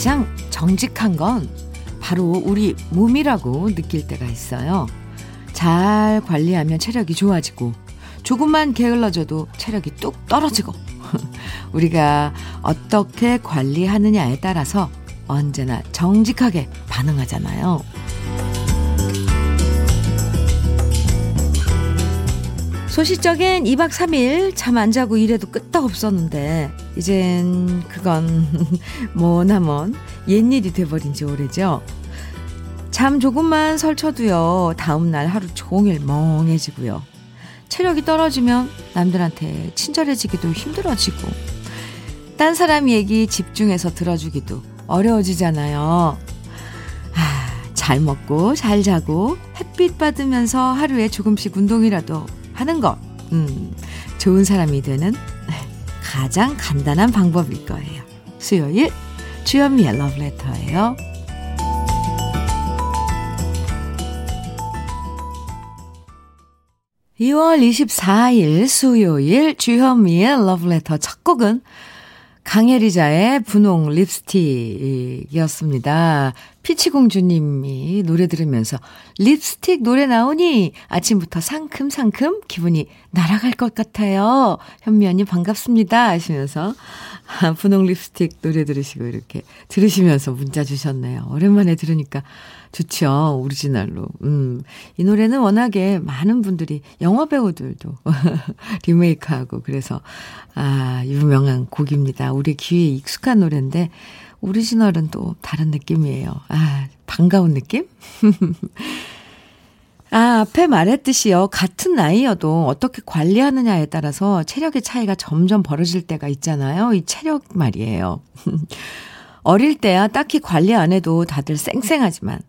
가장 정직한 건 바로 우리 몸이라고 느낄 때가 있어요. 잘 관리하면 체력이 좋아지고, 조금만 게을러져도 체력이 뚝 떨어지고, 우리가 어떻게 관리하느냐에 따라서 언제나 정직하게 반응하잖아요. 소시적인 2박 3일 잠 안 자고 일해도 끄떡 없었는데 이젠 그건 뭐나먼 옛일이 돼버린 지 오래죠. 잠 조금만 설쳐도요 다음날 하루 종일 멍해지고요. 체력이 떨어지면 남들한테 친절해지기도 힘들어지고 딴 사람 얘기 집중해서 들어주기도 어려워지잖아요. 아, 잘 먹고 잘 자고 햇빛 받으면서 하루에 조금씩 운동이라도 하는 것. 음, 좋은 사람이 되는 가장 간단한 방법일 거예요. 수요일 주현미의 러브레터예요. 2월 24일 수요일 주현미의 러브레터 첫 곡은 강혜리자의 분홍 립스틱이었습니다. 피치공주님이 노래 들으면서 립스틱 노래 나오니 아침부터 상큼상큼 기분이 날아갈 것 같아요. 현미 언니 반갑습니다. 하시면서 분홍 립스틱 노래 들으시고 이렇게 들으시면서 문자 주셨네요. 오랜만에 들으니까 좋죠. 오리지널로. 음. 이 노래는 워낙에 많은 분들이 영화 배우들도 리메이크하고 그래서 아, 유명한 곡입니다. 우리 귀에 익숙한 노래인데 오리지널은 또 다른 느낌이에요. 아, 반가운 느낌? 아, 앞에 말했듯이요. 같은 나이여도 어떻게 관리하느냐에 따라서 체력의 차이가 점점 벌어질 때가 있잖아요. 이 체력 말이에요. 어릴 때야 딱히 관리 안 해도 다들 쌩쌩하지만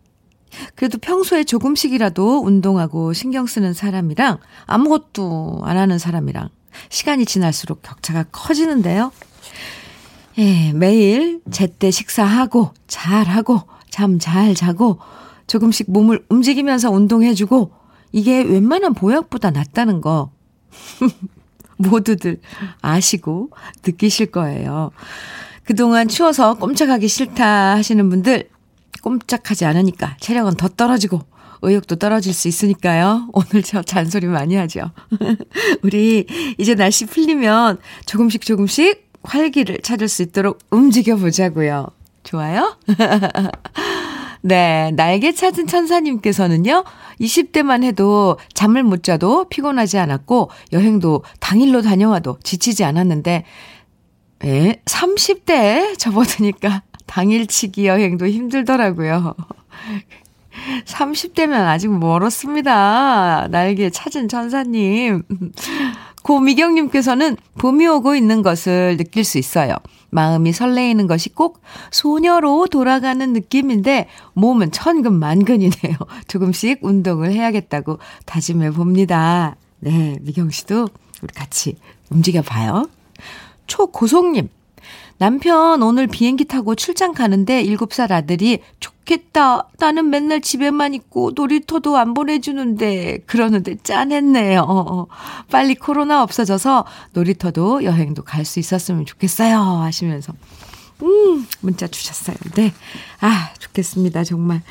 그래도 평소에 조금씩이라도 운동하고 신경 쓰는 사람이랑 아무것도 안 하는 사람이랑 시간이 지날수록 격차가 커지는데요. 예, 매일 제때 식사하고 잘하고 잠 잘 자고 조금씩 몸을 움직이면서 운동해주고 이게 웬만한 보약보다 낫다는 거 모두들 아시고 느끼실 거예요. 그동안 추워서 꼼짝하기 싫다 하시는 분들 꼼짝하지 않으니까 체력은 더 떨어지고 의욕도 떨어질 수 있으니까요. 오늘 저 잔소리 많이 하죠. 우리 이제 날씨 풀리면 조금씩 조금씩 활기를 찾을 수 있도록 움직여 보자고요. 좋아요? 네, 날개 찾은 천사님께서는요, 20대만 해도 잠을 못 자도 피곤하지 않았고, 여행도 당일로 다녀와도 지치지 않았는데, 예, 30대에 접어드니까 당일치기 여행도 힘들더라고요. 30대면 아직 멀었습니다. 날개 찾은 천사님. 고미경님께서는 봄이 오고 있는 것을 느낄 수 있어요. 마음이 설레이는 것이 꼭 소녀로 돌아가는 느낌인데 몸은 천근만근이네요. 조금씩 운동을 해야겠다고 다짐해 봅니다. 네, 미경 씨도 우리 같이 움직여 봐요. 초고속님. 남편 오늘 비행기 타고 출장 가는데 7살 아들이 좋겠다. 나는 맨날 집에만 있고 놀이터도 안 보내주는데 그러는데 짠했네요. 빨리 코로나 없어져서 놀이터도 여행도 갈 수 있었으면 좋겠어요. 하시면서 음 문자 주셨어요. 네. 아 좋겠습니다. 정말.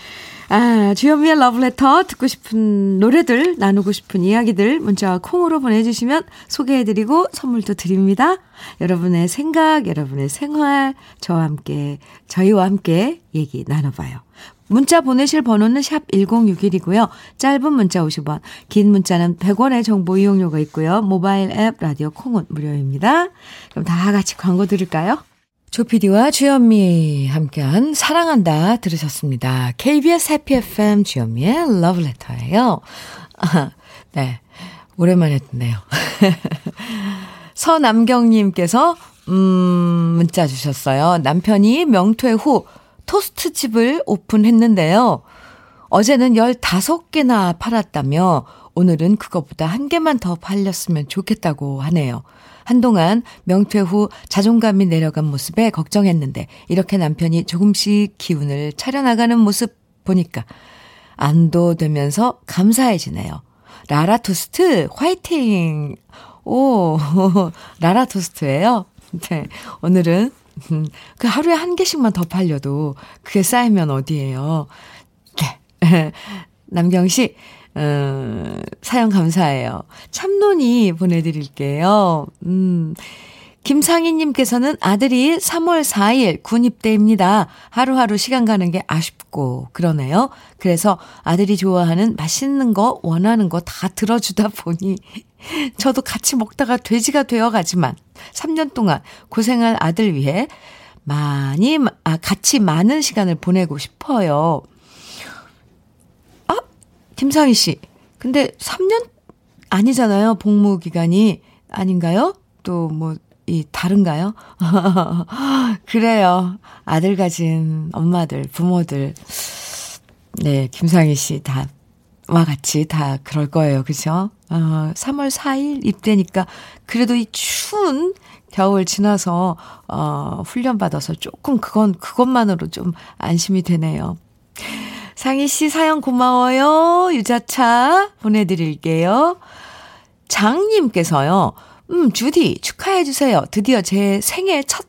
아, 주현미의 러브레터 듣고 싶은 노래들, 나누고 싶은 이야기들 문자와 콩으로 보내주시면 소개해드리고 선물도 드립니다. 여러분의 생각, 여러분의 생활, 저와 함께, 저희와 함께 얘기 나눠봐요. 문자 보내실 번호는 샵 1061이고요. 짧은 문자 50원, 긴 문자는 100원의 정보 이용료가 있고요. 모바일 앱, 라디오 콩은 무료입니다. 그럼 다 같이 광고 들을까요? 조피디와 주현미 함께한 사랑한다 들으셨습니다. KBS 해피 FM 주현미의 러브레터예요. 아, 네. 오랜만에 듣네요. 서남경님께서 음, 문자 주셨어요. 남편이 명퇴 후 토스트집을 오픈했는데요. 어제는 15개나 팔았다며 오늘은 그것보다 한 개만 더 팔렸으면 좋겠다고 하네요. 한동안 명퇴 후 자존감이 내려간 모습에 걱정했는데 이렇게 남편이 조금씩 기운을 차려나가는 모습 보니까 안도 되면서 감사해지네요. 라라 토스트 화이팅! 오, 라라 토스트예요. 네. 오늘은 그 하루에 한 개씩만 더 팔려도 그게 쌓이면 어디예요. 네. 남경 씨, 어, 사연 감사해요. 참론이 보내드릴게요. 음. 김상희님께서는 아들이 3월 4일 군입대입니다. 하루하루 시간 가는 게 아쉽고 그러네요. 그래서 아들이 좋아하는 맛있는 거, 원하는 거 다 들어주다 보니 저도 같이 먹다가 돼지가 되어가지만 3년 동안 고생할 아들 위해 많이, 아, 같이 많은 시간을 보내고 싶어요. 아, 김상희 씨. 근데 3년 아니잖아요. 복무 기간이. 아닌가요? 또 뭐, 이 다른가요? 그래요. 아들 가진 엄마들, 부모들. 네, 김상희 씨 다, 와 같이 다 그럴 거예요. 그죠? 어, 3월 4일 입대니까 그래도 이 추운 겨울 지나서, 어, 훈련 받아서 조금 그건, 그것만으로 좀 안심이 되네요. 상희 씨 사연 고마워요. 유자차 보내드릴게요. 장님께서요. 음, 주디, 축하해주세요. 드디어 제 생애 첫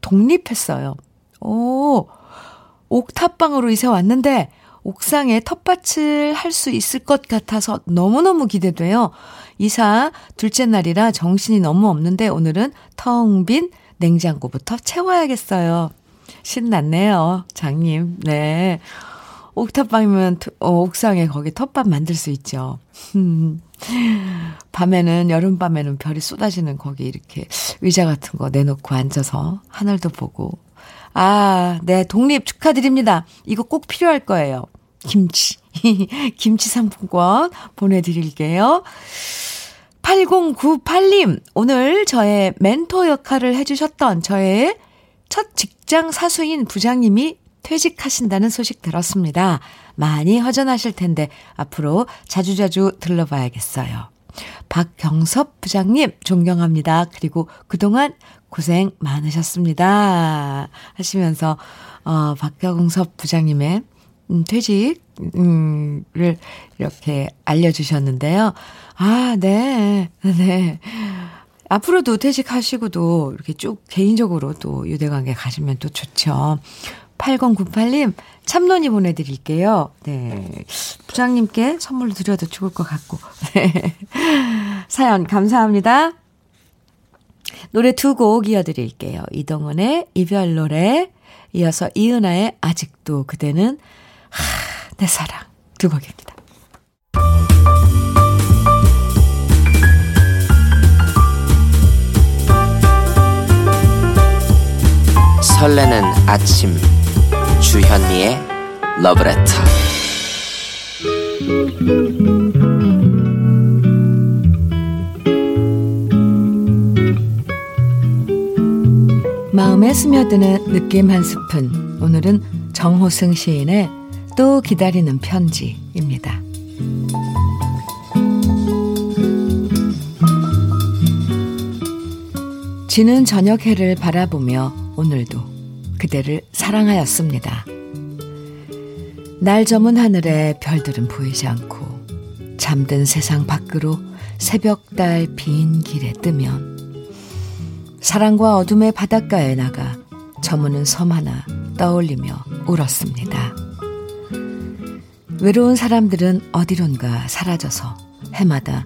독립했어요. 오, 옥탑방으로 이사 왔는데, 옥상에 텃밭을 할 수 있을 것 같아서 너무너무 기대돼요. 이사 둘째 날이라 정신이 너무 없는데 오늘은 텅 빈 냉장고부터 채워야겠어요. 신났네요, 장님. 네. 옥탑방이면 어, 옥상에 거기 텃밭 만들 수 있죠. 밤에는 여름밤에는 별이 쏟아지는 거기 이렇게 의자 같은 거 내놓고 앉아서 하늘도 보고 아, 네, 독립 축하드립니다. 이거 꼭 필요할 거예요. 김치. 김치 상품권 보내드릴게요. 8098님, 오늘 저의 멘토 역할을 해주셨던 저의 첫 직장 사수인 부장님이 퇴직하신다는 소식 들었습니다. 많이 허전하실 텐데 앞으로 자주자주 들러봐야겠어요. 박경섭 부장님 존경합니다. 그리고 그동안 고생 많으셨습니다. 하시면서 어 박경섭 부장님의 음, 퇴직을 이렇게 알려주셨는데요. 아, 네. 네. 앞으로도 퇴직하시고도 이렇게 쭉 개인적으로 또 유대관계 가시면 또 좋죠. 8098님, 참론이 보내드릴게요. 네. 부장님께 선물로 드려도 좋을 것 같고. 네. 사연 감사합니다. 노래 두 곡 이어드릴게요. 이동원의 이별 노래, 이어서 이은아의 아직도 그대는, 하, 내 사랑. 두 곡입니다. 설레는 아침 주현미의 러브레터 마음에 스며드는 느낌 한 스푼 오늘은 정호승 시인의 또 기다리는 편지입니다. 지는 저녁 해를 바라보며 오늘도 그대를 사랑하였습니다. 날 저문 하늘에 별들은 보이지 않고 잠든 세상 밖으로 새벽달 빈 길에 뜨면 사랑과 어둠의 바닷가에 나가 저무는 섬 하나 떠올리며 울었습니다. 외로운 사람들은 어디론가 사라져서 해마다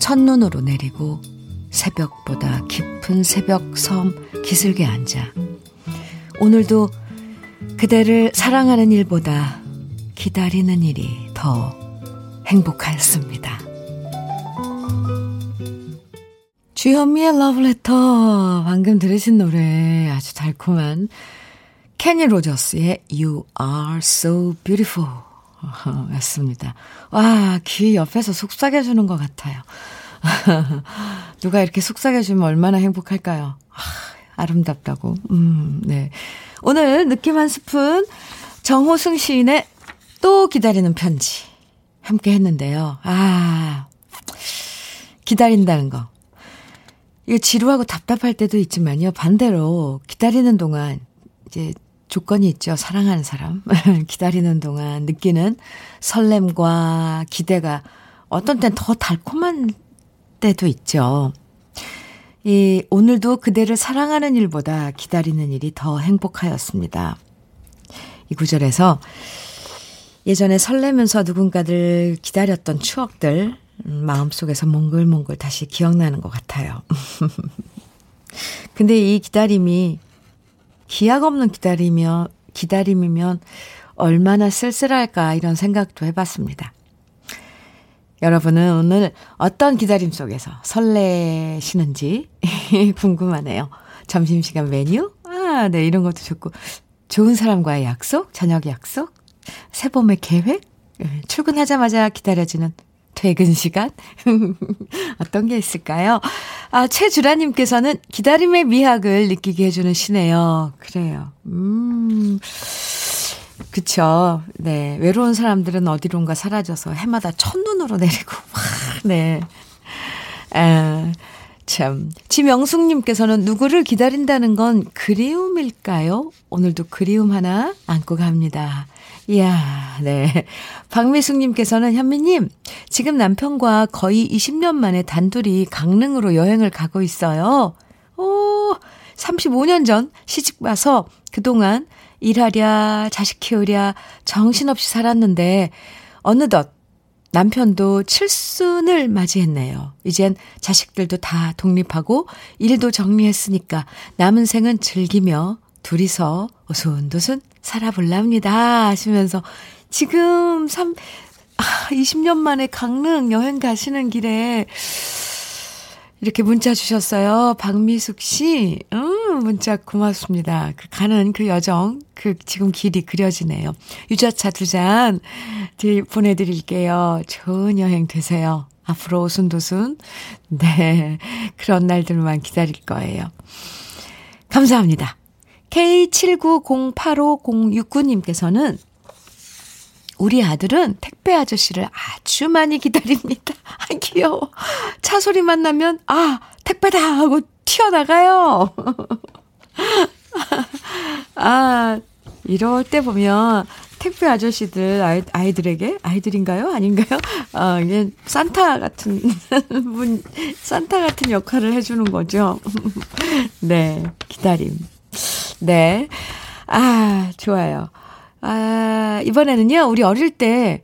첫눈으로 내리고 새벽보다 깊은 새벽 섬 기슭에 앉아 오늘도 그대를 사랑하는 일보다 기다리는 일이 더 행복하였습니다. 주현미의 러브레터 방금 들으신 노래 아주 달콤한 케니 로저스의 You Are So Beautiful 였습니다. 와, 귀 옆에서 속삭여주는 것 같아요. 누가 이렇게 속삭여주면 얼마나 행복할까요? 아, 아름답다고. 음, 네. 오늘 느낌 한 스푼 정호승 시인의 또 기다리는 편지 함께 했는데요. 아, 기다린다는 거. 이거 지루하고 답답할 때도 있지만요. 반대로 기다리는 동안 이제 조건이 있죠. 사랑하는 사람. 기다리는 동안 느끼는 설렘과 기대가 어떤 땐 더 달콤한 때도 있죠. 이, 오늘도 그대를 사랑하는 일보다 기다리는 일이 더 행복하였습니다. 이 구절에서 예전에 설레면서 누군가를 기다렸던 추억들, 음, 마음속에서 몽글몽글 다시 기억나는 것 같아요. 근데 이 기다림이 기약 없는 기다리며, 기다림이면 얼마나 쓸쓸할까 이런 생각도 해봤습니다. 여러분은 오늘 어떤 기다림 속에서 설레시는지 궁금하네요. 점심시간 메뉴? 아, 네, 이런 것도 좋고. 좋은 사람과의 약속? 저녁 약속? 새봄의 계획? 예, 출근하자마자 기다려지는 퇴근 시간? 어떤 게 있을까요? 아, 최주라님께서는 기다림의 미학을 느끼게 해주는 시네요. 그래요. 음. 그쵸. 네. 외로운 사람들은 어디론가 사라져서 해마다 첫눈으로 내리고, 와, 네. 아, 참. 지명숙님께서는 누구를 기다린다는 건 그리움일까요? 오늘도 그리움 하나 안고 갑니다. 이야, 네. 박미숙님께서는 현미님, 지금 남편과 거의 20년 만에 단둘이 강릉으로 여행을 가고 있어요. 오, 35년 전 시집 와서 그동안 일하랴, 자식 키우랴, 정신없이 살았는데, 어느덧 남편도 칠순을 맞이했네요. 이젠 자식들도 다 독립하고 일도 정리했으니까 남은 생은 즐기며 둘이서 오순도순 살아볼랍니다. 하시면서 지금 3, 아, 20년 만에 강릉 여행 가시는 길에 이렇게 문자 주셨어요. 박미숙 씨. 음, 문자 고맙습니다. 그 가는 그 여정, 그 지금 길이 그려지네요. 유자차 두 잔 보내드릴게요. 좋은 여행 되세요. 앞으로 오순도순. 네. 그런 날들만 기다릴 거예요. 감사합니다. K79085069님께서는 우리 아들은 택배 아저씨를 아주 많이 기다립니다. 아, 귀여워. 차 소리만 나면, 아, 택배다! 하고 튀어나가요. 아, 이럴 때 보면 택배 아저씨들 아이, 아이들에게 아이들인가요? 아닌가요? 아, 이게 산타 같은 분 산타 같은 역할을 해 주는 거죠. 네. 기다림. 네. 아, 좋아요. 아, 이번에는요, 우리 어릴 때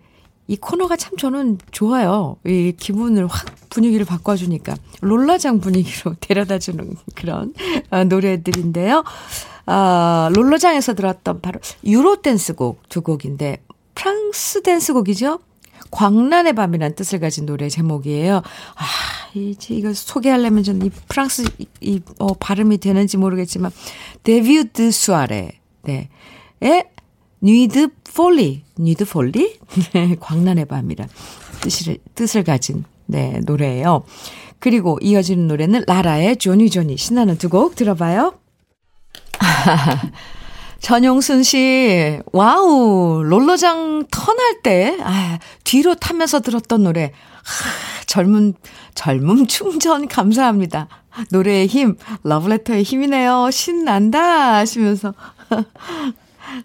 이 코너가 참 저는 좋아요. 이 기분을 확 분위기를 바꿔주니까. 롤라장 분위기로 데려다 주는 그런 아, 노래들인데요. 아, 롤러장에서 들었던 바로 유로 댄스 곡 두 곡인데, 프랑스 댄스 곡이죠? 광란의 밤이란 뜻을 가진 노래 제목이에요. 아, 이제 이거 소개하려면 전이 프랑스 이, 어, 발음이 되는지 모르겠지만, Début de Soirée. 네. 에 Nuit de folie, Nuit de folie? 네, 광란의 밤이란 뜻을, 뜻을 가진, 네, 노래예요. 그리고 이어지는 노래는 라라의 조니 조니 신나는 두 곡 들어봐요. 전용순 씨, 와우, 롤러장 턴할 때, 아, 뒤로 타면서 들었던 노래. 하, 젊은, 젊음 충전 감사합니다. 노래의 힘, 러브레터의 힘이네요. 신난다 하시면서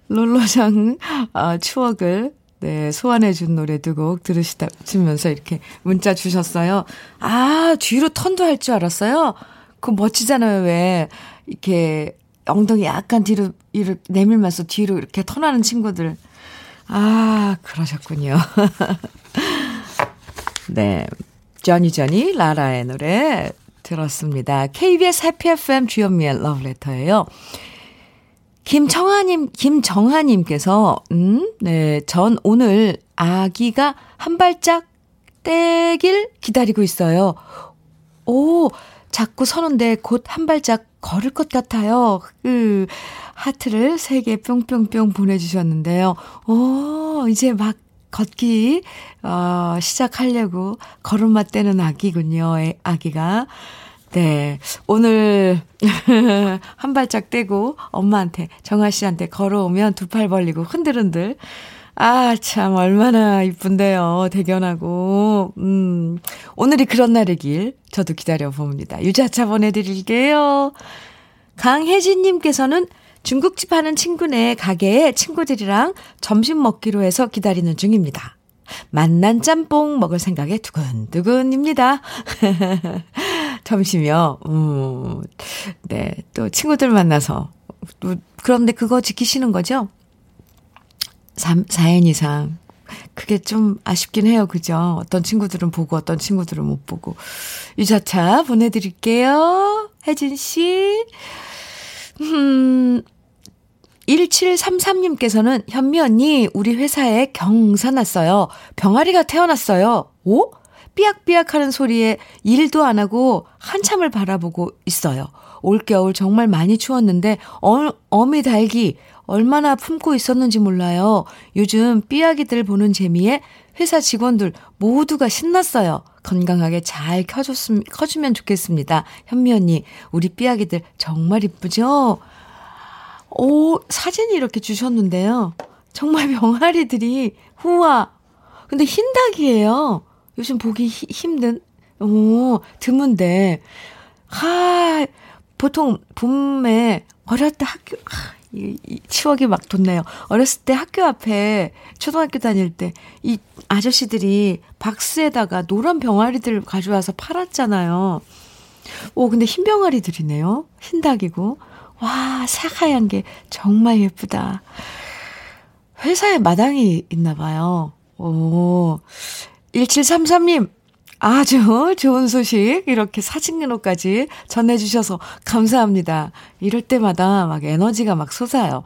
롤러장 아, 추억을 네, 소환해 준 노래 두 곡 들으시다, 시면서 이렇게 문자 주셨어요. 아, 뒤로 턴도 할 줄 알았어요? 그 멋지잖아요, 왜. 이렇게 엉덩이 약간 뒤로, 이를 내밀면서 뒤로 이렇게 턴하는 친구들. 아, 그러셨군요. 네. 쩌니 쩌니 라라의 노래 들었습니다. KBS 해피 FM 주현미의 러브레터예요. 김청하님, 김정하님께서, 음, 네, 전 오늘 아기가 한 발짝 떼길 기다리고 있어요. 오, 자꾸 서는데 곧 한 발짝 걸을 것 같아요. 그, 하트를 세개 뿅뿅뿅 보내주셨는데요. 오, 이제 막 걷기, 어, 시작하려고 걸음마 떼는 아기군요. 아기가. 네. 오늘 한 발짝 떼고 엄마한테, 정아 씨한테 걸어오면 두 팔 벌리고 흔들흔들. 아, 참, 얼마나 이쁜데요. 대견하고. 음, 오늘이 그런 날이길 저도 기다려 봅니다. 유자차 보내드릴게요. 강혜진님께서는 중국집 하는 친구네 가게에 친구들이랑 점심 먹기로 해서 기다리는 중입니다. 만난 짬뽕 먹을 생각에 두근두근입니다. 점심이요? 음, 네. 또 친구들 만나서. 그런데 그거 지키시는 거죠? 3, 4인 이상. 그게 좀 아쉽긴 해요. 그죠? 어떤 친구들은 보고 어떤 친구들은 못 보고. 유자차 보내드릴게요. 혜진 씨. 음, 1733님께서는 현미 언니, 우리 회사에 경사 났어요. 병아리가 태어났어요. 오? 삐약삐약 하는 소리에 일도 안 하고 한참을 바라보고 있어요. 올겨울 정말 많이 추웠는데, 어, 어미 달기 얼마나 품고 있었는지 몰라요. 요즘 삐약이들 보는 재미에 회사 직원들 모두가 신났어요. 건강하게 잘 커줬으면, 커주면 좋겠습니다. 현미 언니, 우리 삐약이들 정말 이쁘죠? 오, 사진이 이렇게 주셨는데요. 정말 병아리들이, 후와. 근데 흰 닭이에요. 요즘 보기 히, 힘든, 오, 드문데. 하, 보통 봄에 어렸을 때 학교, 하, 이, 이 추억이 막 돋네요. 어렸을 때 학교 앞에 초등학교 다닐 때 이 아저씨들이 박스에다가 노란 병아리들 가져와서 팔았잖아요. 오, 근데 흰 병아리들이네요. 흰 닭이고. 와, 사하얀 게 정말 예쁘다. 회사에 마당이 있나 봐요. 오. 1733님, 아주 좋은 소식 이렇게 사진으로까지 전해주셔서 감사합니다. 이럴 때마다 막 에너지가 막 솟아요.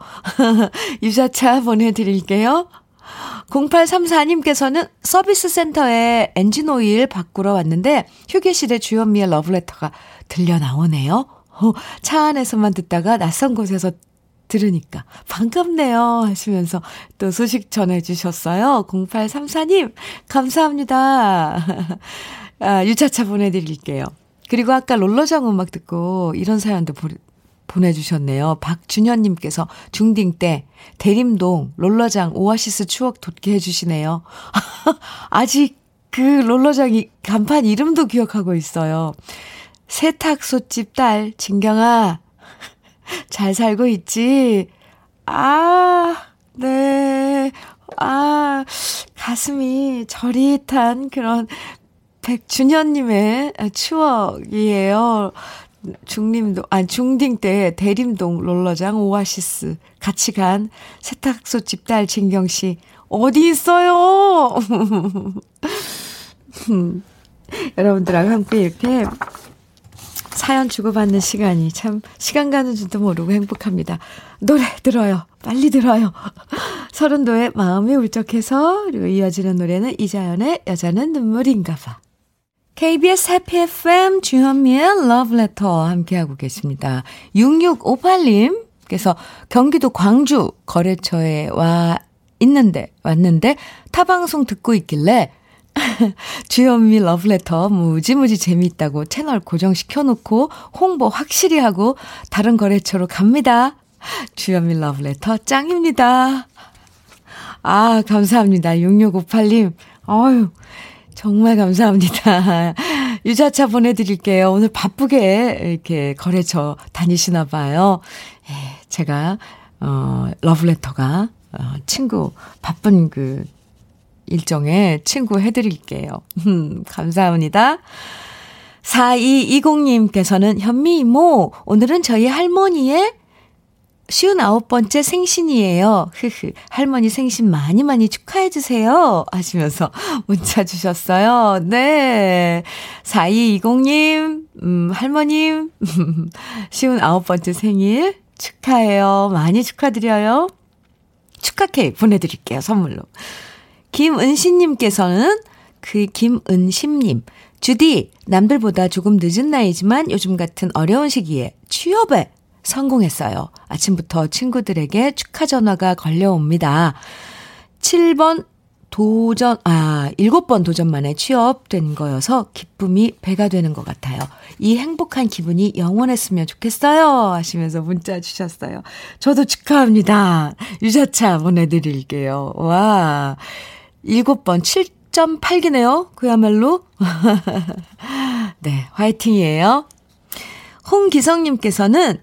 유자차 보내드릴게요. 0834님께서는 서비스 센터에 엔진 오일 바꾸러 왔는데 휴게실에 주현미의 러브레터가 들려 나오네요. 어, 차 안에서만 듣다가 낯선 곳에서 들으니까 반갑네요 하시면서 또 소식 전해주셨어요. 0834님, 감사합니다. 아, 유차차 보내드릴게요. 그리고 아까 롤러장 음악 듣고 이런 사연도 보, 보내주셨네요. 박준현님께서 중딩 때 대림동 롤러장 오아시스 추억 돋게 해주시네요. 아직 그 롤러장 이 간판 이름도 기억하고 있어요. 세탁소집 딸, 진경아, 잘 살고 있지? 아, 네. 아, 가슴이 저릿한 그런 백준현님의 추억이에요. 중림동, 아니, 중딩 때 대림동 롤러장 오아시스 같이 간 세탁소 집 딸 진경 씨, 어디 있어요? 여러분들하고 함께 이렇게 사연 주고받는 시간이 참 시간 가는 줄도 모르고 행복합니다. 노래 들어요. 빨리 들어요. 서른도의 마음이 울적해서 그리고 이어지는 노래는 이자연의 여자는 눈물인가 봐. KBS 해피 FM 주현미의 러브레터 함께하고 계십니다. 6658님께서 경기도 광주 거래처에 와 있는데 왔는데 타방송 듣고 있길래 주현미 러브레터 무지무지 재미있다고 채널 고정시켜놓고 홍보 확실히 하고 다른 거래처로 갑니다. 주현미 러브레터 짱입니다. 아, 감사합니다. 6658님. 어유 정말 감사합니다. 유자차 보내드릴게요. 오늘 바쁘게 이렇게 거래처 다니시나 봐요. 예, 제가, 어, 러브레터가, 어, 친구, 바쁜 그 일정에 친구 해드릴게요. 음, 감사합니다. 4220님께서는 현미 이모, 오늘은 저희 할머니의 59번째 생신이에요. 흐흐. 할머니 생신 많이 많이 축하해주세요. 하시면서 문자 주셨어요. 네. 4220님, 음, 할머님, 59번째 생일 축하해요. 많이 축하드려요. 축하 케이크 보내드릴게요. 선물로. 김은신님께서는 그 김은심님, 주디, 남들보다 조금 늦은 나이지만 요즘 같은 어려운 시기에 취업에 성공했어요. 아침부터 친구들에게 축하 전화가 걸려옵니다. 7번 도전, 아, 7번 도전 만에 취업된 거여서 기쁨이 배가 되는 것 같아요. 이 행복한 기분이 영원했으면 좋겠어요. 하시면서 문자 주셨어요. 저도 축하합니다. 유자차 보내드릴게요. 와. 7번 7.8기네요. 그야말로. 네, 화이팅이에요. 홍기성님께서는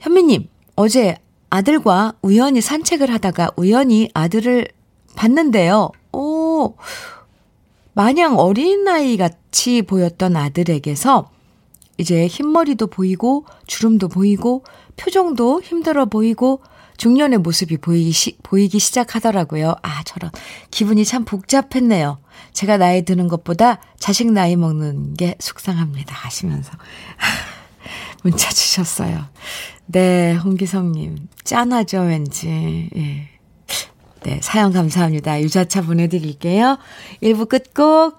현미님, 어제 아들과 우연히 산책을 하다가 우연히 아들을 봤는데요. 오, 마냥 어린아이 같이 보였던 아들에게서 이제 흰머리도 보이고, 주름도 보이고, 표정도 힘들어 보이고, 중년의 모습이 보이기, 시, 보이기 시작하더라고요. 아, 저런. 기분이 참 복잡했네요. 제가 나이 드는 것보다 자식 나이 먹는 게 속상합니다. 하시면서. 문자 주셨어요. 네, 홍기성님. 짠하죠, 왠지. 예. 네, 사연 감사합니다. 유자차 보내드릴게요. 1부 끝곡,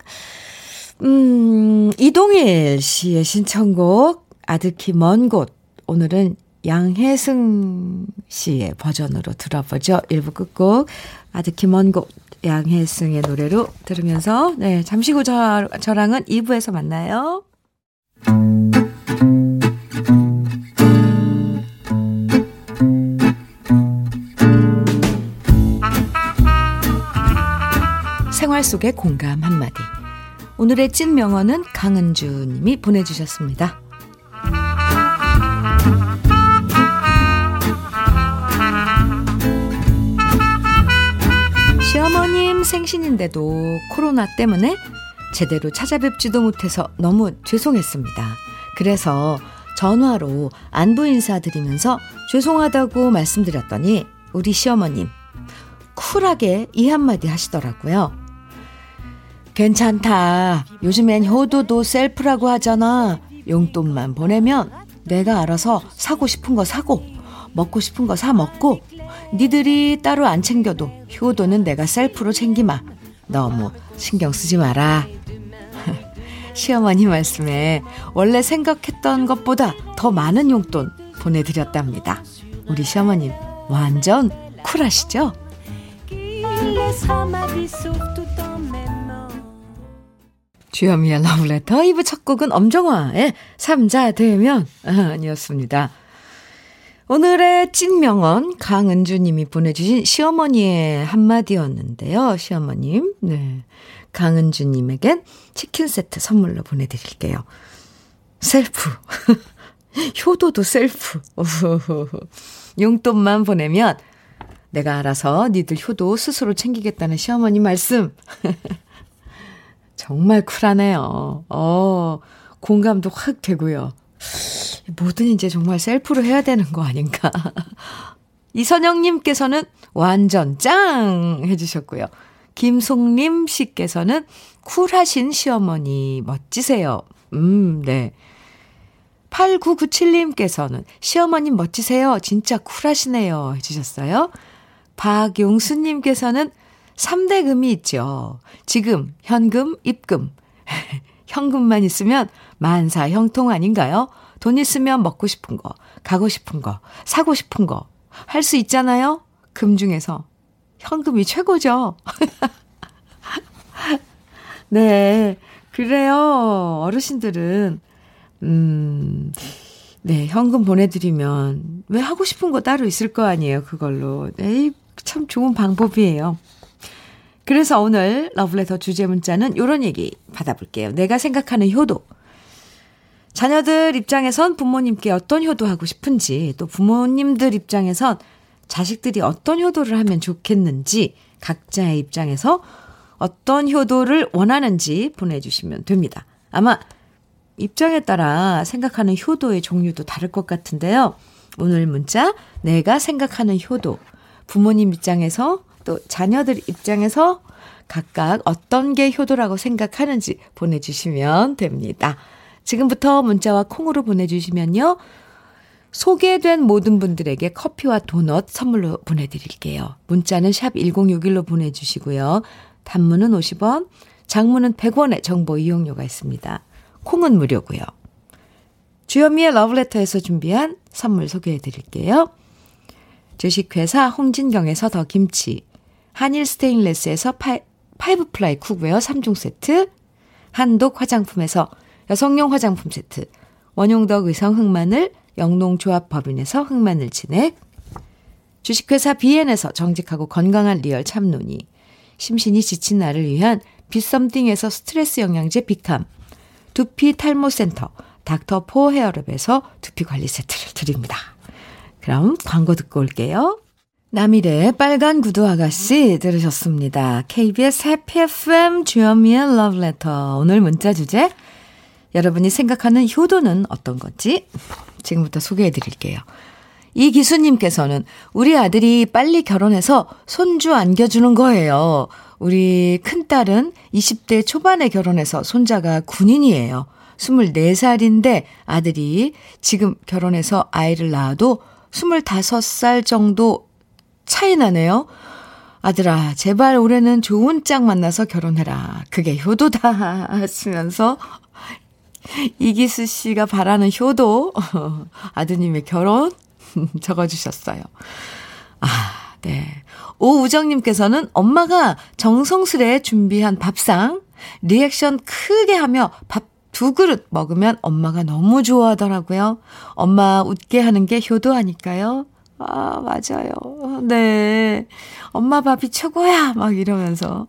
음, 이동일 씨의 신청곡, 아득히 먼 곳. 오늘은 양혜승 씨의 버전으로 들어보죠. 1부 끝곡, 아득히 먼 곳. 양혜승의 노래로 들으면서, 네, 잠시 후 저, 저랑은 2부에서 만나요. 생활 속의 공감 한마디. 오늘의 찐 명언은 강은주 님이 보내주셨습니다. 시어머님 생신인데도 코로나 때문에 제대로 찾아뵙지도 못해서 너무 죄송했습니다. 그래서 전화로 안부 인사드리면서 죄송하다고 말씀드렸더니 우리 시어머님 쿨하게 이 한마디 하시더라고요. 괜찮다. 요즘엔 효도도 셀프라고 하잖아. 용돈만 보내면 내가 알아서 사고 싶은 거 사고 먹고 싶은 거 사 먹고 니들이 따로 안 챙겨도 효도는 내가 셀프로 챙기마. 너무 신경 쓰지 마라. 시어머니 말씀에 원래 생각했던 것보다 더 많은 용돈 보내드렸답니다. 우리 시어머님 완전 쿨하시죠? 주현미의 러브레터 2부 첫 곡은 엄정화의 삼자 되면 아니었습니다. 오늘의 찐명언 강은주님이 보내주신 시어머니의 한마디였는데요. 시어머님, 네. 강은주님에겐 치킨 세트 선물로 보내드릴게요. 셀프. 효도도 셀프. 용돈만 보내면 내가 알아서 니들 효도 스스로 챙기겠다는 시어머니 말씀. 정말 쿨하네요. 어, 공감도 확 되고요. 뭐든 이제 정말 셀프로 해야 되는 거 아닌가. 이선영님께서는 완전 짱! 해주셨고요. 김송림 씨께서는 쿨하신 시어머니 멋지세요. 음, 네. 8997님께서는 시어머님 멋지세요. 진짜 쿨하시네요. 해주셨어요. 박용수님께서는 3대 금이 있죠. 지금, 현금, 입금. 현금만 있으면 만사 형통 아닌가요? 돈 있으면 먹고 싶은 거, 가고 싶은 거, 사고 싶은 거, 할 수 있잖아요? 금 중에서. 현금이 최고죠. 네. 그래요. 어르신들은, 음, 네. 현금 보내 드리면 왜 하고 싶은 거 따로 있을 거 아니에요. 그걸로. 네. 참 좋은 방법이에요. 그래서 오늘 러블레터 주제 문자는 이런 얘기 받아볼게요. 내가 생각하는 효도. 자녀들 입장에선 부모님께 어떤 효도하고 싶은지, 또 부모님들 입장에선 자식들이 어떤 효도를 하면 좋겠는지, 각자의 입장에서 어떤 효도를 원하는지 보내주시면 됩니다. 아마 입장에 따라 생각하는 효도의 종류도 다를 것 같은데요. 오늘 문자, 내가 생각하는 효도. 부모님 입장에서 또 자녀들 입장에서 각각 어떤 게 효도라고 생각하는지 보내주시면 됩니다. 지금부터 문자와 콩으로 보내주시면요. 소개된 모든 분들에게 커피와 도넛 선물로 보내드릴게요. 문자는 샵 1061로 보내주시고요. 단문은 50원, 장문은 100원의 정보 이용료가 있습니다. 콩은 무료고요. 주현미의 러브레터에서 준비한 선물 소개해 드릴게요. 주식회사 홍진경에서 더 김치, 한일 스테인레스에서 파, five ply cookware 3종 세트, 한독 화장품에서 여성용 화장품 세트, 원용덕 의성 흑마늘, 영농조합 법인에서 흑마늘 진액, 주식회사 비엔에서 정직하고 건강한 리얼 참노니, 심신이 지친 나를 위한 비썸띵에서 스트레스 영양제 비캄, 두피 탈모센터 닥터포 헤어랩에서 두피 관리 세트를 드립니다. 그럼 광고 듣고 올게요. 남일해의 빨간 구두 아가씨 들으셨습니다. KBS 해피 FM 주현미의 러브레터. 오늘 문자 주제 여러분이 생각하는 효도는 어떤 건지 지금부터 소개해 드릴게요. 이 기수님께서는 우리 아들이 빨리 결혼해서 손주 안겨주는 거예요. 우리 큰딸은 20대 초반에 결혼해서 손자가 군인이에요. 24살인데 아들이 지금 결혼해서 아이를 낳아도 25살 정도 차이 나네요. 아들아, 제발 올해는 좋은 짝 만나서 결혼해라. 그게 효도다. 하시면서 이기수 씨가 바라는 효도, 아드님의 결혼 적어주셨어요. 아, 네. 오우정님께서는 엄마가 정성스레 준비한 밥상, 리액션 크게 하며 밥 두 그릇 먹으면 엄마가 너무 좋아하더라고요. 엄마 웃게 하는 게 효도 아닐까요? 아, 맞아요. 네. 엄마 밥이 최고야! 막 이러면서.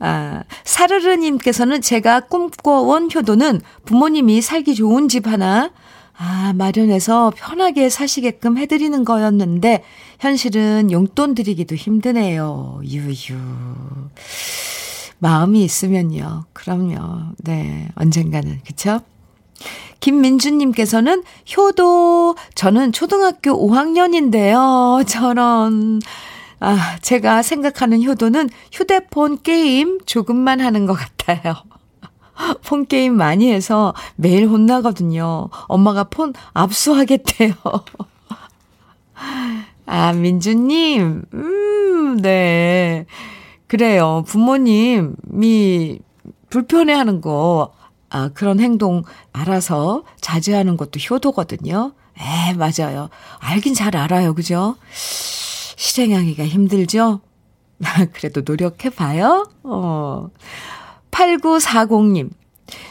아, 사르르님께서는 제가 꿈꿔온 효도는 부모님이 살기 좋은 집 하나 아, 마련해서 편하게 사시게끔 해드리는 거였는데, 현실은 용돈 드리기도 힘드네요. 유유. 마음이 있으면요. 그럼요. 네. 언젠가는. 그쵸? 김민주님께서는 효도, 저는 초등학교 5학년인데요. 저런. 아, 제가 생각하는 효도는 휴대폰 게임 조금만 하는 것 같아요. 폰 게임 많이 해서 매일 혼나거든요. 엄마가 폰 압수하겠대요. 아, 민주님, 음, 네. 그래요. 부모님이 불편해 하는 거, 아, 그런 행동 알아서 자제하는 것도 효도거든요. 에, 맞아요. 알긴 잘 알아요. 그죠? 실행하기가 힘들죠? 그래도 노력해봐요. 어. 8940님.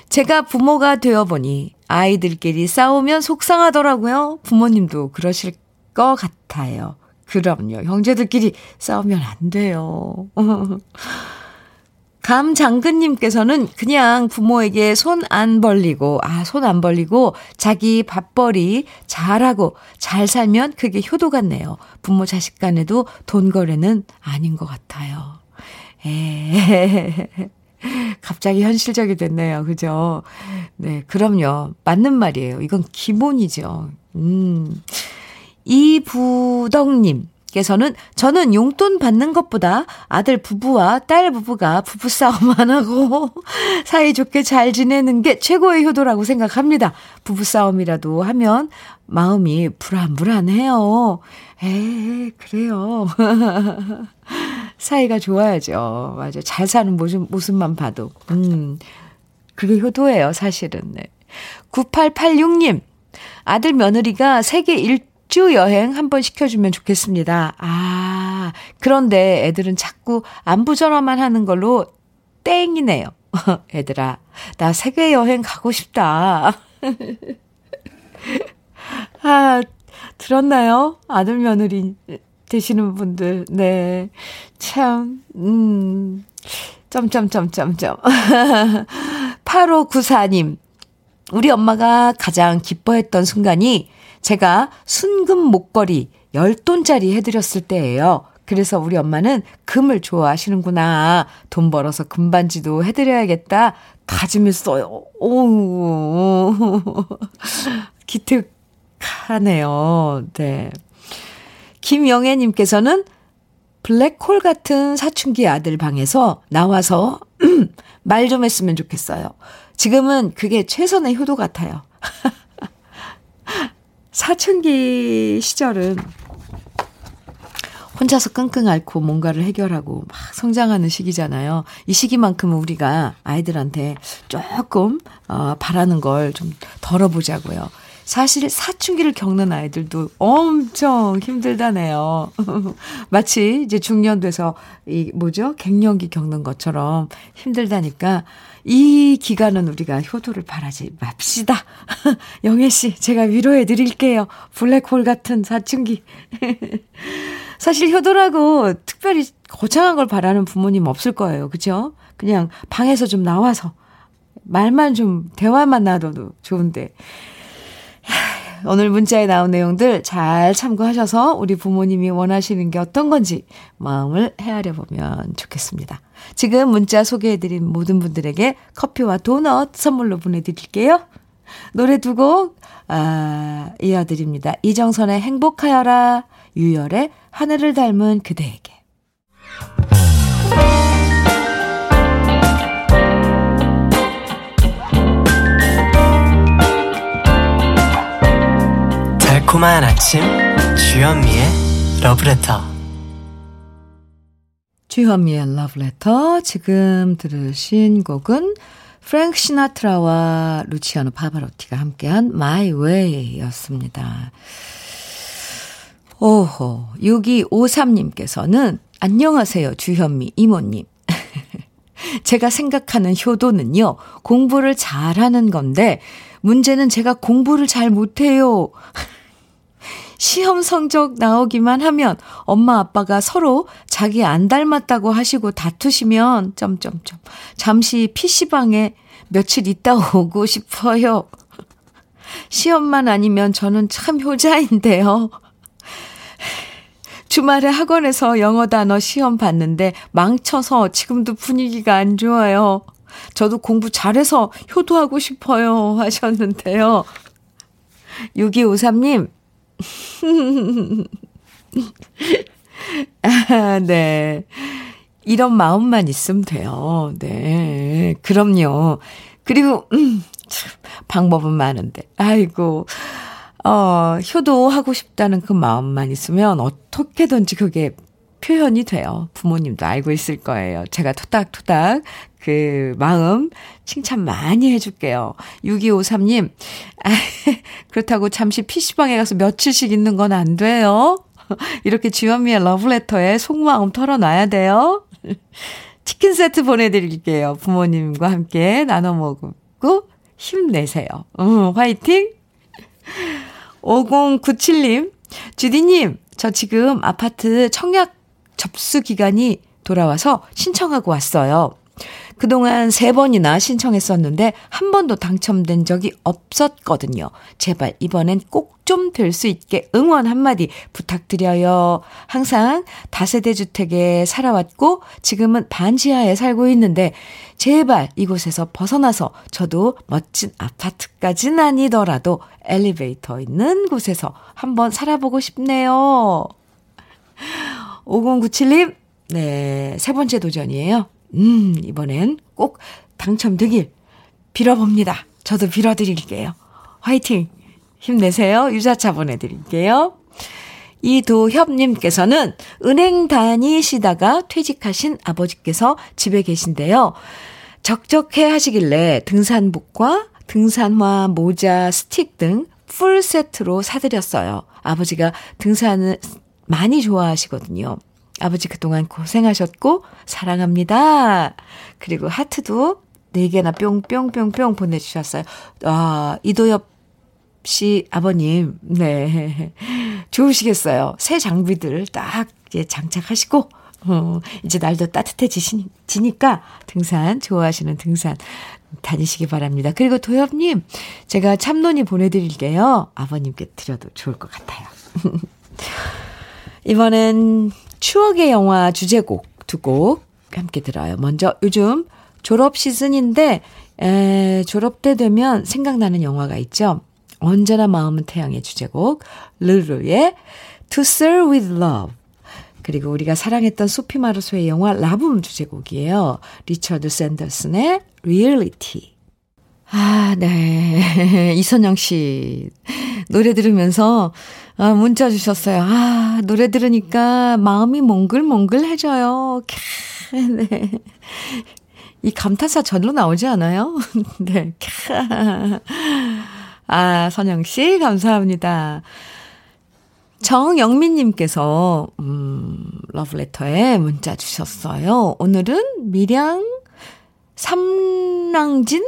제가 부모가 되어보니 아이들끼리 싸우면 속상하더라고요. 부모님도 그러실 것 같아요. 그럼요. 형제들끼리 싸우면 안 돼요. 감 장근님께서는 그냥 부모에게 손 안 벌리고, 아, 손 안 벌리고 자기 밥벌이 잘하고 잘 살면 그게 효도 같네요. 부모 자식 간에도 돈 거래는 아닌 것 같아요. 에 갑자기 현실적이 됐네요. 그죠? 네, 그럼요. 맞는 말이에요. 이건 기본이죠. 음. 이부덕님. 께서는 저는 용돈 받는 것보다 아들 부부와 딸 부부가 부부싸움 안 하고 사이좋게 잘 지내는 게 최고의 효도라고 생각합니다. 부부싸움이라도 하면 마음이 불안불안해요. 에 그래요. 사이가 좋아야죠. 맞아. 잘 사는 모습, 모습만 봐도. 음, 그게 효도예요, 사실은. 네. 9886님, 아들 며느리가 세계 일주 여행 한번 시켜주면 좋겠습니다. 아, 그런데 애들은 자꾸 안부 전화만 하는 걸로 땡이네요. 애들아, 나 세계 여행 가고 싶다. 아, 들었나요? 아들 며느리 되시는 분들, 네. 참, 음, 점점점점점. 8594님, 우리 엄마가 가장 기뻐했던 순간이 제가 순금 목걸이 10돈짜리 해드렸을 때예요. 그래서 우리 엄마는 금을 좋아하시는구나. 돈 벌어서 금반지도 해드려야겠다. 다짐했어요. 오, 기특하네요. 네. 김영애님께서는 블랙홀 같은 사춘기 아들 방에서 나와서 말 좀 했으면 좋겠어요. 지금은 그게 최선의 효도 같아요. 사춘기 시절은 혼자서 끙끙 앓고 뭔가를 해결하고 막 성장하는 시기잖아요. 이 시기만큼은 우리가 아이들한테 조금 어, 바라는 걸 좀 덜어보자고요. 사실 사춘기를 겪는 아이들도 엄청 힘들다네요. 마치 이제 중년 돼서 이 뭐죠? 갱년기 겪는 것처럼 힘들다니까 이 기간은 우리가 효도를 바라지 맙시다. 영애 씨, 제가 위로해 드릴게요. 블랙홀 같은 사춘기. 사실 효도라고 특별히 거창한 걸 바라는 부모님 없을 거예요. 그죠? 그냥 방에서 좀 나와서 말만 좀 대화만 나눠도 좋은데 오늘 문자에 나온 내용들 잘 참고하셔서 우리 부모님이 원하시는 게 어떤 건지 마음을 헤아려 보면 좋겠습니다. 지금 문자 소개해드린 모든 분들에게 커피와 도넛 선물로 보내드릴게요. 노래 두 곡, 아, 이어드립니다. 이정선의 행복하여라, 유열의 하늘을 닮은 그대에게. 달콤한 아침 주현미의 러브레터 주현미의 러브레터 지금 들으신 곡은 프랭크 시나트라와 루치아노 파바로티가 함께한 My Way 였습니다. 오호 6253님께서는 안녕하세요 주현미 이모님 제가 생각하는 효도는요 공부를 잘하는 건데 문제는 제가 공부를 잘 못해요. 시험 성적 나오기만 하면 엄마 아빠가 서로 자기 안 닮았다고 하시고 다투시면 점점점 잠시 PC방에 며칠 있다 오고 싶어요. 시험만 아니면 저는 참 효자인데요. 주말에 학원에서 영어 단어 시험 봤는데 망쳐서 지금도 분위기가 안 좋아요. 저도 공부 잘해서 효도하고 싶어요. 하셨는데요. 6253님. 아, 네. 이런 마음만 있으면 돼요. 네. 그럼요. 그리고, 음, 참, 방법은 많은데. 아이고. 어, 효도하고 싶다는 그 마음만 있으면 어떻게든지 그게 표현이 돼요. 부모님도 알고 있을 거예요. 제가 토닥토닥 그 마음 칭찬 많이 해줄게요. 6253님, 아, 그렇다고 잠시 PC방에 가서 며칠씩 있는 건 안 돼요. 이렇게 주현미의 러브레터에 속마음 털어놔야 돼요. 치킨 세트 보내드릴게요. 부모님과 함께 나눠 먹고 힘내세요. 응, 화이팅! 5097님, 주디님, 저 지금 아파트 청약 접수 기간이 돌아와서 신청하고 왔어요. 그동안 세 번이나 신청했었는데 한 번도 당첨된 적이 없었거든요. 제발 이번엔 꼭 좀 될 수 있게 응원 한마디 부탁드려요. 항상 다세대 주택에 살아왔고 지금은 반지하에 살고 있는데 제발 이곳에서 벗어나서 저도 멋진 아파트까진 아니더라도 엘리베이터 있는 곳에서 한번 살아보고 싶네요. 5097님, 네, 세 번째 도전이에요. 음, 이번엔 꼭 당첨되길 빌어봅니다. 저도 빌어드릴게요. 화이팅! 힘내세요. 유자차 보내드릴게요. 이도협님께서는 은행 다니시다가 퇴직하신 아버지께서 집에 계신데요. 적적해 하시길래 등산복과 등산화, 모자, 스틱 등 풀 세트로 사드렸어요. 아버지가 등산을 많이 좋아하시거든요. 아버지 그동안 고생하셨고, 사랑합니다. 그리고 하트도 4개나 뿅뿅뿅뿅 보내주셨어요. 아, 이도엽 씨 아버님, 네. 좋으시겠어요. 새 장비들 딱 이제 장착하시고, 어, 이제 날도 따뜻해지니까 등산, 좋아하시는 등산 다니시기 바랍니다. 그리고 도엽님, 제가 참론이 보내드릴게요. 아버님께 드려도 좋을 것 같아요. 이번엔 추억의 영화 주제곡 두 곡 함께 들어요. 먼저 요즘 졸업 시즌인데, 에, 졸업 때 되면 생각나는 영화가 있죠. 언제나 마음은 태양의 주제곡, 르르의 To Serve With Love. 그리고 우리가 사랑했던 소피 마르소의 영화 라붐 주제곡이에요. 리처드 샌더슨의 Reality. 아, 네. 이선영 씨. 노래 들으면서, 아, 문자 주셨어요. 아, 노래 들으니까 마음이 몽글몽글해져요. 캬, 네. 이 감탄사 절로 나오지 않아요? 네. 캬. 아, 선영 씨, 감사합니다. 정영민님께서, 음, 러브레터에 문자 주셨어요. 오늘은 밀양 삼랑진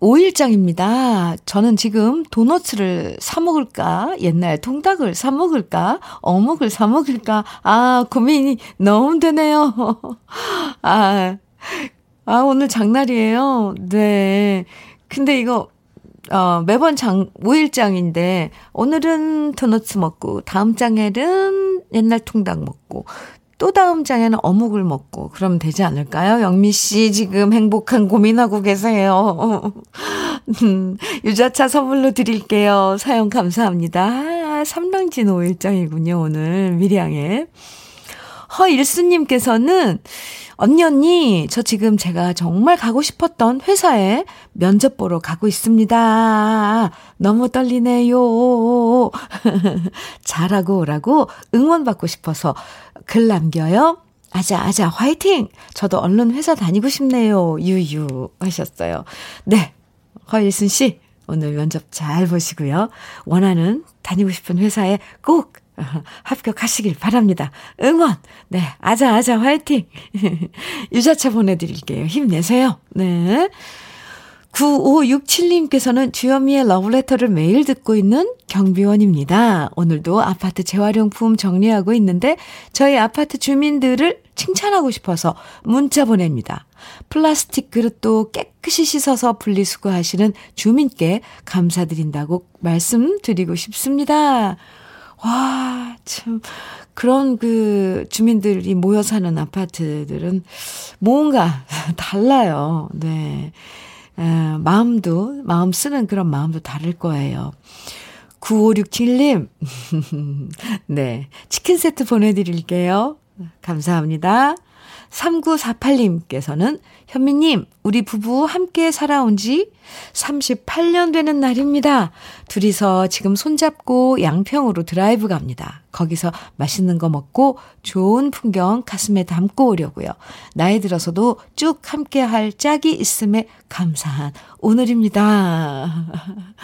5일장입니다. 저는 지금 도너츠를 사먹을까? 옛날 통닭을 사먹을까? 어묵을 사먹을까? 아, 고민이 너무 되네요. 아, 아, 오늘 장날이에요. 네. 근데 이거 어, 매번 장, 5일장인데, 오늘은 도넛 먹고, 다음 장에는 옛날 통닭 먹고, 또 다음 장에는 어묵을 먹고, 그러면 되지 않을까요? 영미 씨 지금 행복한 고민하고 계세요. 음, 유자차 선물로 드릴게요. 사용 감사합니다. 아, 삼랑진 5일장이군요, 오늘. 미량에. 허일수님께서는 언니, 언니, 저 지금 제가 정말 가고 싶었던 회사에 면접 보러 가고 있습니다. 너무 떨리네요. 잘하고 오라고 응원받고 싶어서 글 남겨요. 아자, 아자, 화이팅! 저도 얼른 회사 다니고 싶네요. 유유 하셨어요. 네. 허일순 씨, 오늘 면접 잘 보시고요. 원하는 다니고 싶은 회사에 꼭 합격하시길 바랍니다. 응원! 네, 아자, 아자, 화이팅! 유자차 보내드릴게요. 힘내세요. 네. 9567님께서는 주현미의 러브레터를 매일 듣고 있는 경비원입니다. 오늘도 아파트 재활용품 정리하고 있는데 저희 아파트 주민들을 칭찬하고 싶어서 문자 보냅니다. 플라스틱 그릇도 깨끗이 씻어서 분리수거하시는 주민께 감사드린다고 말씀드리고 싶습니다. 와, 참, 그런 그 주민들이 모여 사는 아파트들은 뭔가 달라요. 네. 에, 마음도, 마음 쓰는 그런 마음도 다를 거예요. 9567님, 네. 치킨 세트 보내드릴게요. 감사합니다. 3948님께서는 현미님, 우리 부부 함께 살아온 지 38년 되는 날입니다. 둘이서 지금 손잡고 양평으로 드라이브 갑니다. 거기서 맛있는 거 먹고 좋은 풍경 가슴에 담고 오려고요. 나이 들어서도 쭉 함께 할 짝이 있음에 감사한 오늘입니다.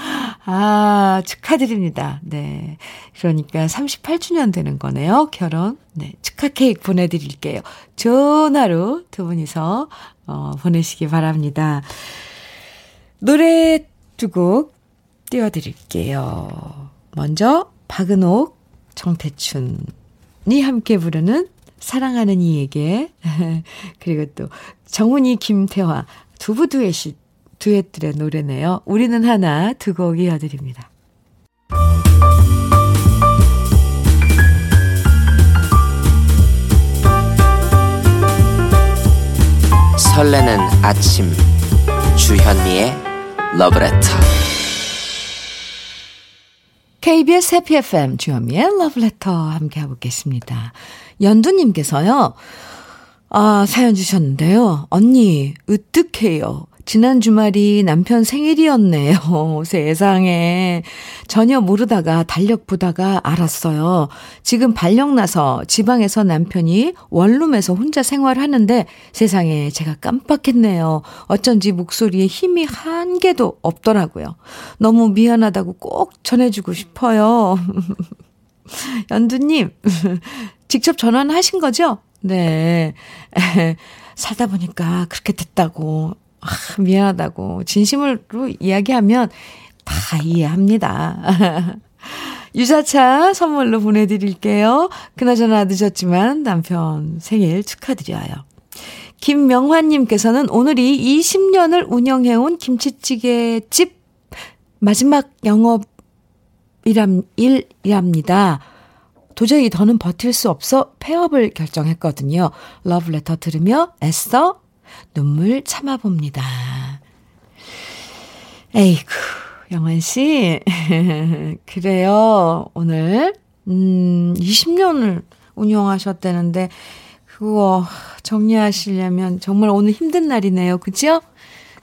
아, 축하드립니다. 네. 그러니까 38주년 되는 거네요. 결혼. 네. 축하 케이크 보내드릴게요. 좋은 하루 두 분이서 어, 보내시기 바랍니다. 노래 두 곡 띄워드릴게요. 먼저 박은옥, 정태춘이 함께 부르는 사랑하는 이에게 그리고 또 정훈이, 김태화 두부 두엣이 두엣들의 노래네요. 우리는 하나 두 곡 이어드립니다. 설레는 아침 주현미의 러브레터 KBS 해피 FM 주현미의 러브레터 함께하고 계십니다. 연두님께서요. 아, 사연 주셨는데요. 언니, 으뜩해요. 지난 주말이 남편 생일이었네요. 세상에. 전혀 모르다가 달력 보다가 알았어요. 지금 발령 나서 지방에서 남편이 원룸에서 혼자 생활하는데 세상에 제가 깜빡했네요. 어쩐지 목소리에 힘이 한 개도 없더라고요. 너무 미안하다고 꼭 전해주고 싶어요. 연두님, 직접 전화하신 거죠? 네. 살다 보니까 그렇게 됐다고 아, 미안하다고 진심으로 이야기하면 다 이해합니다. 유자차 선물로 보내드릴게요. 그나저나 늦었지만 남편 생일 축하드려요. 김명환님께서는 오늘이 20년을 운영해온 김치찌개집 마지막 영업이람, 일이랍니다. 도저히 더는 버틸 수 없어 폐업을 결정했거든요. 러브레터 들으며 애써 눈물 참아봅니다. 에이구, 영환 씨. 그래요. 오늘, 음, 20년을 운영하셨다는데, 그거 정리하시려면 정말 오늘 힘든 날이네요. 그죠?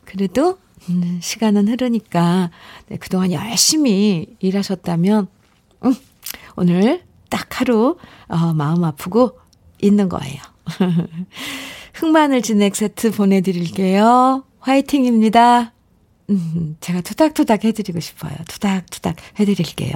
그래도, 음, 시간은 흐르니까, 네, 그동안 열심히 일하셨다면, 음, 오늘 딱 하루, 어, 마음 아프고 있는 거예요. 흑마늘 진액 세트 보내드릴게요. 화이팅입니다. 음, 제가 투닥투닥 해드리고 싶어요. 투닥투닥 해드릴게요.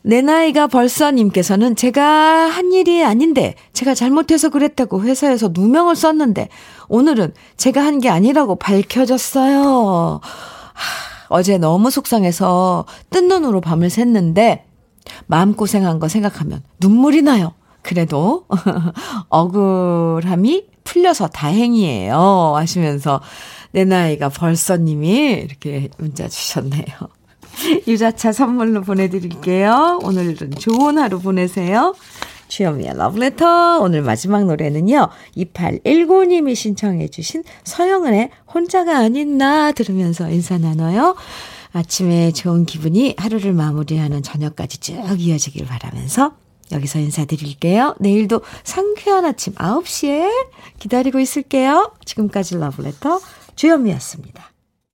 내 나이가 벌써 님께서는 제가 한 일이 아닌데 제가 잘못해서 그랬다고 회사에서 누명을 썼는데 오늘은 제가 한 게 아니라고 밝혀졌어요. 하, 어제 너무 속상해서 뜬 눈으로 밤을 샜는데 마음고생한 거 생각하면 눈물이 나요. 그래도 억울함이 풀려서 다행이에요. 하시면서 내 나이가 벌써님이 이렇게 문자 주셨네요. 유자차 선물로 보내드릴게요. 오늘은 좋은 하루 보내세요. 주현미의 러브레터. 오늘 마지막 노래는요. 2819님이 신청해 주신 서영은의 혼자가 아닌 나 들으면서 인사 나눠요. 아침에 좋은 기분이 하루를 마무리하는 저녁까지 쭉 이어지길 바라면서 여기서 인사드릴게요. 내일도 상쾌한 아침 9시에 기다리고 있을게요. 지금까지 러브레터 주현미였습니다.